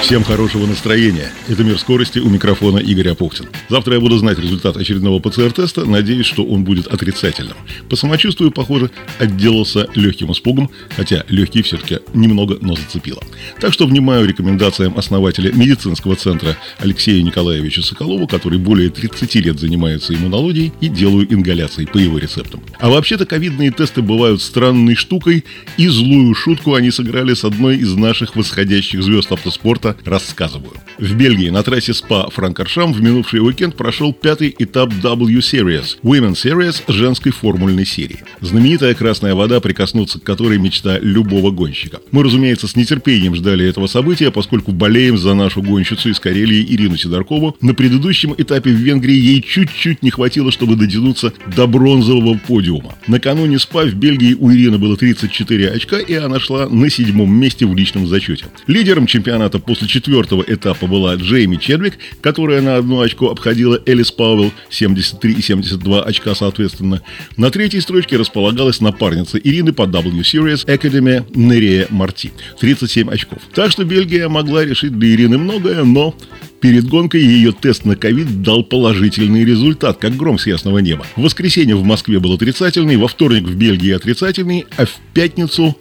Всем хорошего настроения. Это «Мир скорости» у микрофона Игорь Апухтин. Завтра я буду знать результат очередного ПЦР-теста. Надеюсь, что он будет отрицательным. По самочувствию, похоже, отделался легким испугом, хотя легкий все-таки немного, но зацепило. Так что внимаю рекомендациям основателя медицинского центра Алексея Николаевича Соколова, который более 30 лет занимается иммунологией и делаю ингаляции по его рецептам. А вообще-то ковидные тесты бывают странной штукой, и злую шутку они сыграли с одной из наших восходящих звезд автоспорта рассказываю. В Бельгии на трассе СПА-Франкоршам в минувший уикенд прошел пятый этап W Series – Women Series женской формульной серии. Знаменитая красная вода, прикоснуться к которой мечта любого гонщика. Мы, разумеется, с нетерпением ждали этого события, поскольку болеем за нашу гонщицу из Карелии Ирину Сидоркову. На предыдущем этапе в Венгрии ей чуть-чуть не хватило, чтобы дотянуться до бронзового подиума. Накануне СПА в Бельгии у Ирины было 34 очка, и она шла на седьмом месте в личном зачете. Лидером чемпионата после четвертого этапа была Джейми Чедвик, которая на одну очко обходила Элис Пауэлл, 73 и 72 очка соответственно. На третьей строчке располагалась напарница Ирины по W Series Academy Нерея Марти, 37 очков. Так что Бельгия могла решить для Ирины многое, но Перед гонкой ее тест на ковид дал положительный результат, как гром с ясного неба. В воскресенье в Москве был отрицательный, во вторник в Бельгии отрицательный, а в пятницу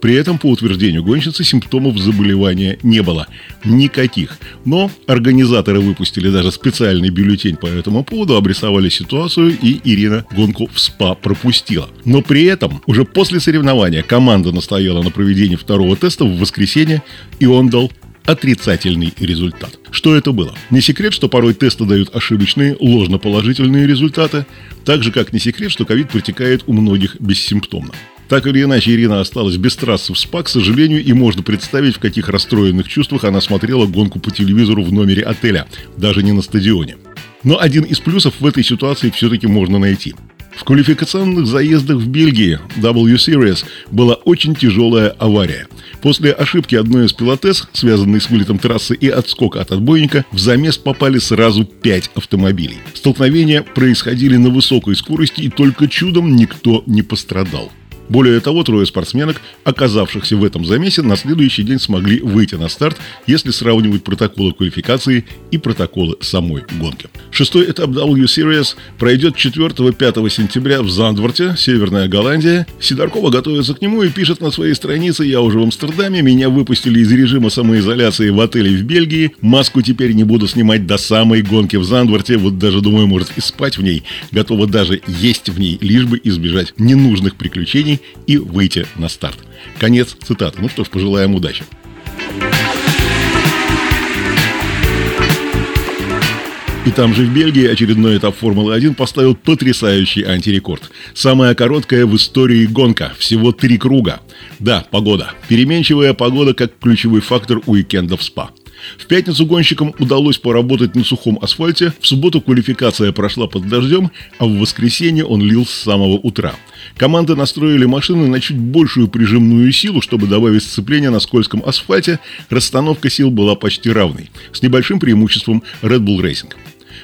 при этом, по утверждению гонщицы, симптомов заболевания не было. Никаких. Но организаторы выпустили даже специальный бюллетень по этому поводу, обрисовали ситуацию, и Ирина гонку в СПА пропустила. Но при этом, уже после соревнования, команда настояла на проведении второго теста в воскресенье, и он дал отрицательный результат. Что это было? Не секрет, что порой тесты дают ошибочные, ложноположительные результаты, так же, как не секрет, что ковид протекает у многих бессимптомно. Так или иначе, Ирина осталась без трассы в СПА, к сожалению, и можно представить, в каких расстроенных чувствах она смотрела гонку по телевизору в номере отеля, даже не на стадионе. Но один из плюсов в этой ситуации все-таки можно найти. В квалификационных заездах в Бельгии W Series была очень тяжелая авария. После ошибки одной из пилотес, связанной с вылетом трассы и отскока от отбойника, в замес попали сразу пять автомобилей. Столкновения происходили на высокой скорости, и только чудом никто не пострадал. Более того, трое спортсменок, оказавшихся в этом замесе, на следующий день смогли выйти на старт, если сравнивать протоколы квалификации и протоколы самой гонки. Шестой этап W Series пройдет 4-5 сентября в Зандворте, Северная Голландия. Сидоркова готовится к нему и пишет на своей странице «Я уже в Амстердаме, меня выпустили из режима самоизоляции в отеле в Бельгии, маску теперь не буду снимать до самой гонки в Зандворте, вот даже думаю, может и спать в ней, готова даже есть в ней, лишь бы избежать ненужных приключений и выйти на старт. Конец цитаты. Ну что ж, пожелаем удачи. И там же в Бельгии очередной этап Формулы-1 поставил потрясающий антирекорд. Самая короткая в истории гонка. Всего три круга. Да, погода. Переменчивая погода как ключевой фактор уикенда в СПА. В пятницу гонщикам удалось поработать на сухом асфальте, в субботу квалификация прошла под дождем, а в воскресенье он лил с самого утра. Команды настроили машины на чуть большую прижимную силу, чтобы добавить сцепление на скользком асфальте. Расстановка сил была почти равной, с небольшим преимуществом Red Bull Racing.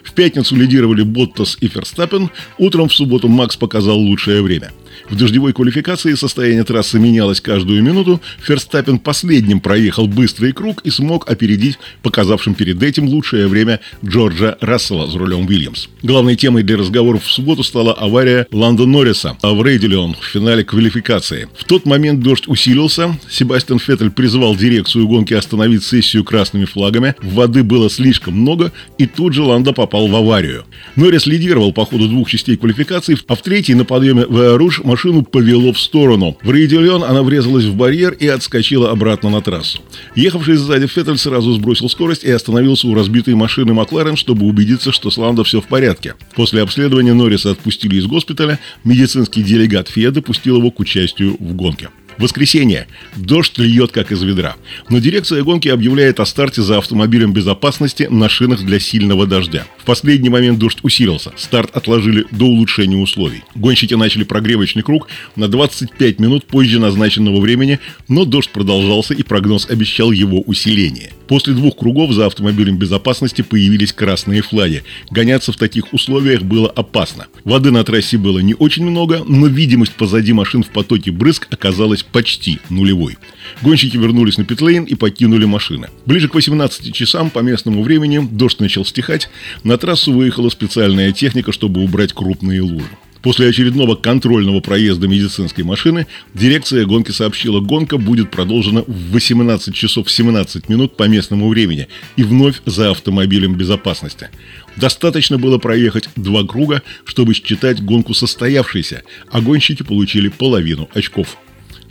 В пятницу лидировали Боттас и Ферстаппен, утром в субботу Макс показал лучшее время – в дождевой квалификации состояние трассы менялось каждую минуту. Ферстаппен последним проехал быстрый круг и смог опередить показавшим перед этим лучшее время Джорджа Рассела за рулем Уильямс. Главной темой для разговоров в субботу стала авария Ланда Норриса в Рейдилион в финале квалификации. В тот момент дождь усилился. Себастьян Феттель призвал дирекцию гонки остановить сессию красными флагами. Воды было слишком много, и тут же Ланда попал в аварию. Норрис лидировал по ходу двух частей квалификации, а в третьей на подъеме в Аруш машину повело в сторону. В Рейдельон она врезалась в барьер и отскочила обратно на трассу. Ехавший сзади Феттель сразу сбросил скорость и остановился у разбитой машины Макларен, чтобы убедиться, что с Ландо все в порядке. После обследования Норриса отпустили из госпиталя, медицинский делегат ФИА допустил его к участию в гонке. Воскресенье. Дождь льет как из ведра. Но дирекция гонки объявляет о старте за автомобилем безопасности на шинах для сильного дождя. В последний момент дождь усилился. Старт отложили до улучшения условий. Гонщики начали прогревочный круг на 25 минут позже назначенного времени, но дождь продолжался и прогноз обещал его усиление. После двух кругов за автомобилем безопасности появились красные флаги. Гоняться в таких условиях было опасно. Воды на трассе было не очень много, но видимость позади машин в потоке брызг оказалась почти нулевой. Гонщики вернулись на питлейн и покинули машины. Ближе к 18 часам по местному времени дождь начал стихать. На трассу выехала специальная техника, чтобы убрать крупные лужи. После очередного контрольного проезда медицинской машины дирекция гонки сообщила, гонка будет продолжена в 18 часов 17 минут по местному времени и вновь за автомобилем безопасности. Достаточно было проехать два круга, чтобы считать гонку состоявшейся, а гонщики получили половину очков.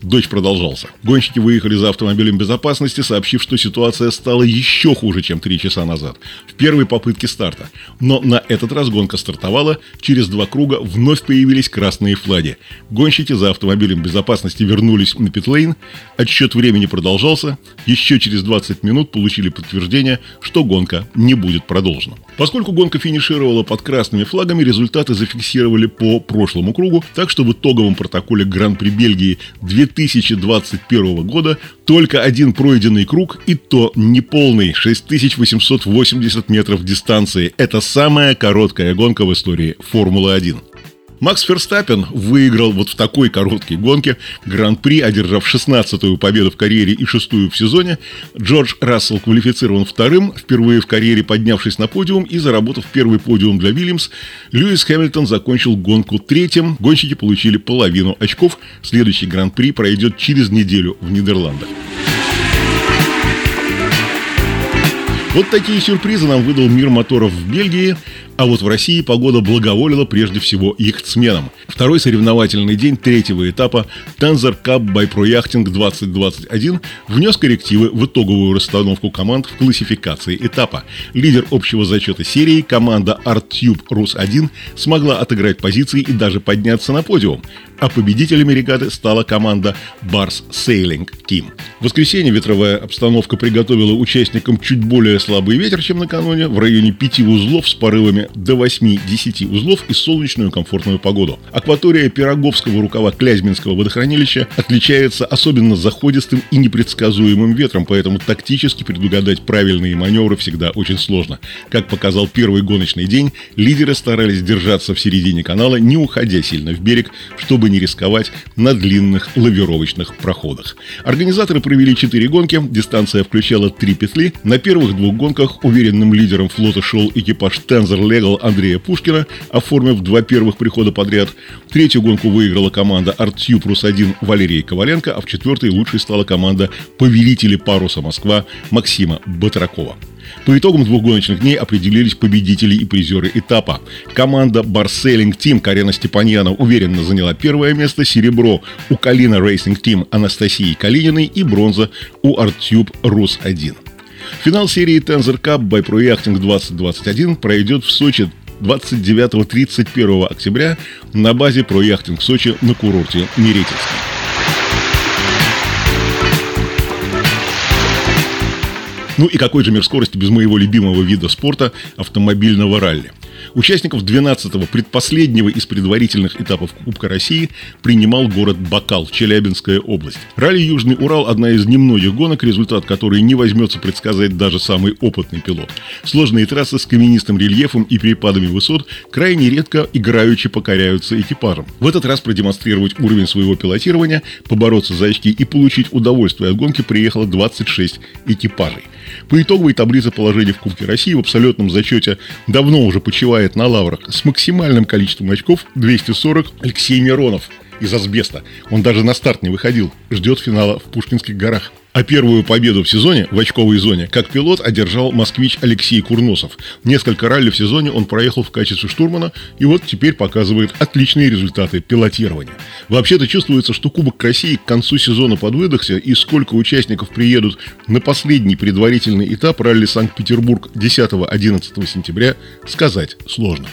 Дождь продолжался. Гонщики выехали за автомобилем безопасности, сообщив, что ситуация стала еще хуже, чем три часа назад, в первой попытке старта. Но на этот раз гонка стартовала, через два круга вновь появились красные флаги. Гонщики за автомобилем безопасности вернулись на питлейн, отсчет времени продолжался, еще через 20 минут получили подтверждение, что гонка не будет продолжена. Поскольку гонка финишировала под красными флагами, результаты зафиксировали по прошлому кругу, так что в итоговом протоколе Гран-при Бельгии 2000 2021 года только один пройденный круг, и то неполный 6880 метров дистанции. Это самая короткая гонка в истории Формулы-1. Макс Ферстаппен выиграл вот в такой короткой гонке Гран-при, одержав 16-ю победу в карьере и шестую в сезоне. Джордж Рассел квалифицирован вторым, впервые в карьере поднявшись на подиум и заработав первый подиум для Вильямс. Льюис Хэмилтон закончил гонку третьим. Гонщики получили половину очков. Следующий Гран-при пройдет через неделю в Нидерландах. Вот такие сюрпризы нам выдал мир моторов в Бельгии. А вот в России погода благоволила прежде всего яхтсменам. Второй соревновательный день третьего этапа Tensor Cup by Pro Yachting 2021 внес коррективы в итоговую расстановку команд в классификации этапа. Лидер общего зачета серии, команда ArtTube Rus-1, смогла отыграть позиции и даже подняться на подиум. А победителями регаты стала команда Bars Sailing Team. В воскресенье ветровая обстановка приготовила участникам чуть более слабый ветер, чем накануне, в районе 5 узлов с порывами до 8-10 узлов и солнечную комфортную погоду. Акватория Пироговского рукава Клязьминского водохранилища отличается особенно заходистым и непредсказуемым ветром, поэтому тактически предугадать правильные маневры всегда очень сложно. Как показал первый гоночный день, лидеры старались держаться в середине канала, не уходя сильно в берег, чтобы не рисковать на длинных лавировочных проходах. Организаторы провели 4 гонки, дистанция включала 3 петли. На первых двух гонках уверенным лидером флота шел экипаж Тензор Легал Андрея Пушкина, оформив два первых прихода подряд. Третью гонку выиграла команда Артью Прус-1 Валерия Коваленко, а в четвертой лучшей стала команда Повелители паруса Москва Максима Батракова. По итогам двух гоночных дней определились победители и призеры этапа. Команда BAR Sailing Team Карена Степаньяна уверенно заняла первое место, серебро у Калина Racing Team Анастасии Калининой и бронза у ArtTube RUS-1. Финал серии Tensor Cup by Pro Yachting 2021 пройдет в Сочи 29-31 октября на базе Pro Yachting Сочи на курорте Неретинск. Ну и какой же мир скорости без моего любимого вида спорта – автомобильного ралли – Участников 12-го, предпоследнего из предварительных этапов Кубка России принимал город Бакал, Челябинская область. Ралли Южный Урал – одна из немногих гонок, результат которой не возьмется предсказать даже самый опытный пилот. Сложные трассы с каменистым рельефом и перепадами высот крайне редко играючи покоряются экипажам. В этот раз продемонстрировать уровень своего пилотирования, побороться за очки и получить удовольствие от гонки приехало 26 экипажей. По итоговой таблице положений в Кубке России в абсолютном зачете давно уже почивает на лаврах с максимальным количеством очков 240 Алексей Миронов из асбеста. Он даже на старт не выходил. Ждет финала в Пушкинских горах. А первую победу в сезоне в очковой зоне как пилот одержал москвич Алексей Курносов. Несколько ралли в сезоне он проехал в качестве штурмана и вот теперь показывает отличные результаты пилотирования. Вообще-то чувствуется, что Кубок России к концу сезона подвыдохся и сколько участников приедут на последний предварительный этап ралли Санкт-Петербург 10-11 сентября сказать сложно.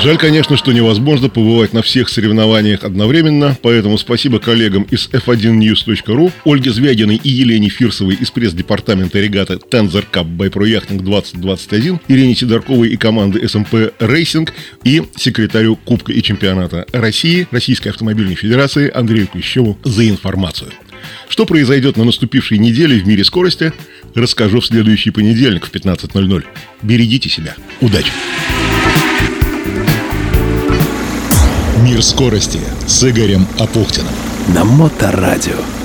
Жаль, конечно, что невозможно побывать на всех соревнованиях одновременно, поэтому спасибо коллегам из f1news.ru, Ольге Звягиной и Елене Фирсовой из пресс-департамента регаты Tensor Cup by Pro Yachting 2021, Ирине Сидорковой и команды SMP Racing и секретарю Кубка и чемпионата России Российской автомобильной федерации Андрею Клещеву за информацию. Что произойдет на наступившей неделе в мире скорости, расскажу в следующий понедельник в 15.00. Берегите себя. Удачи! Мир скорости с Игорем Апухтиным. На Моторадио.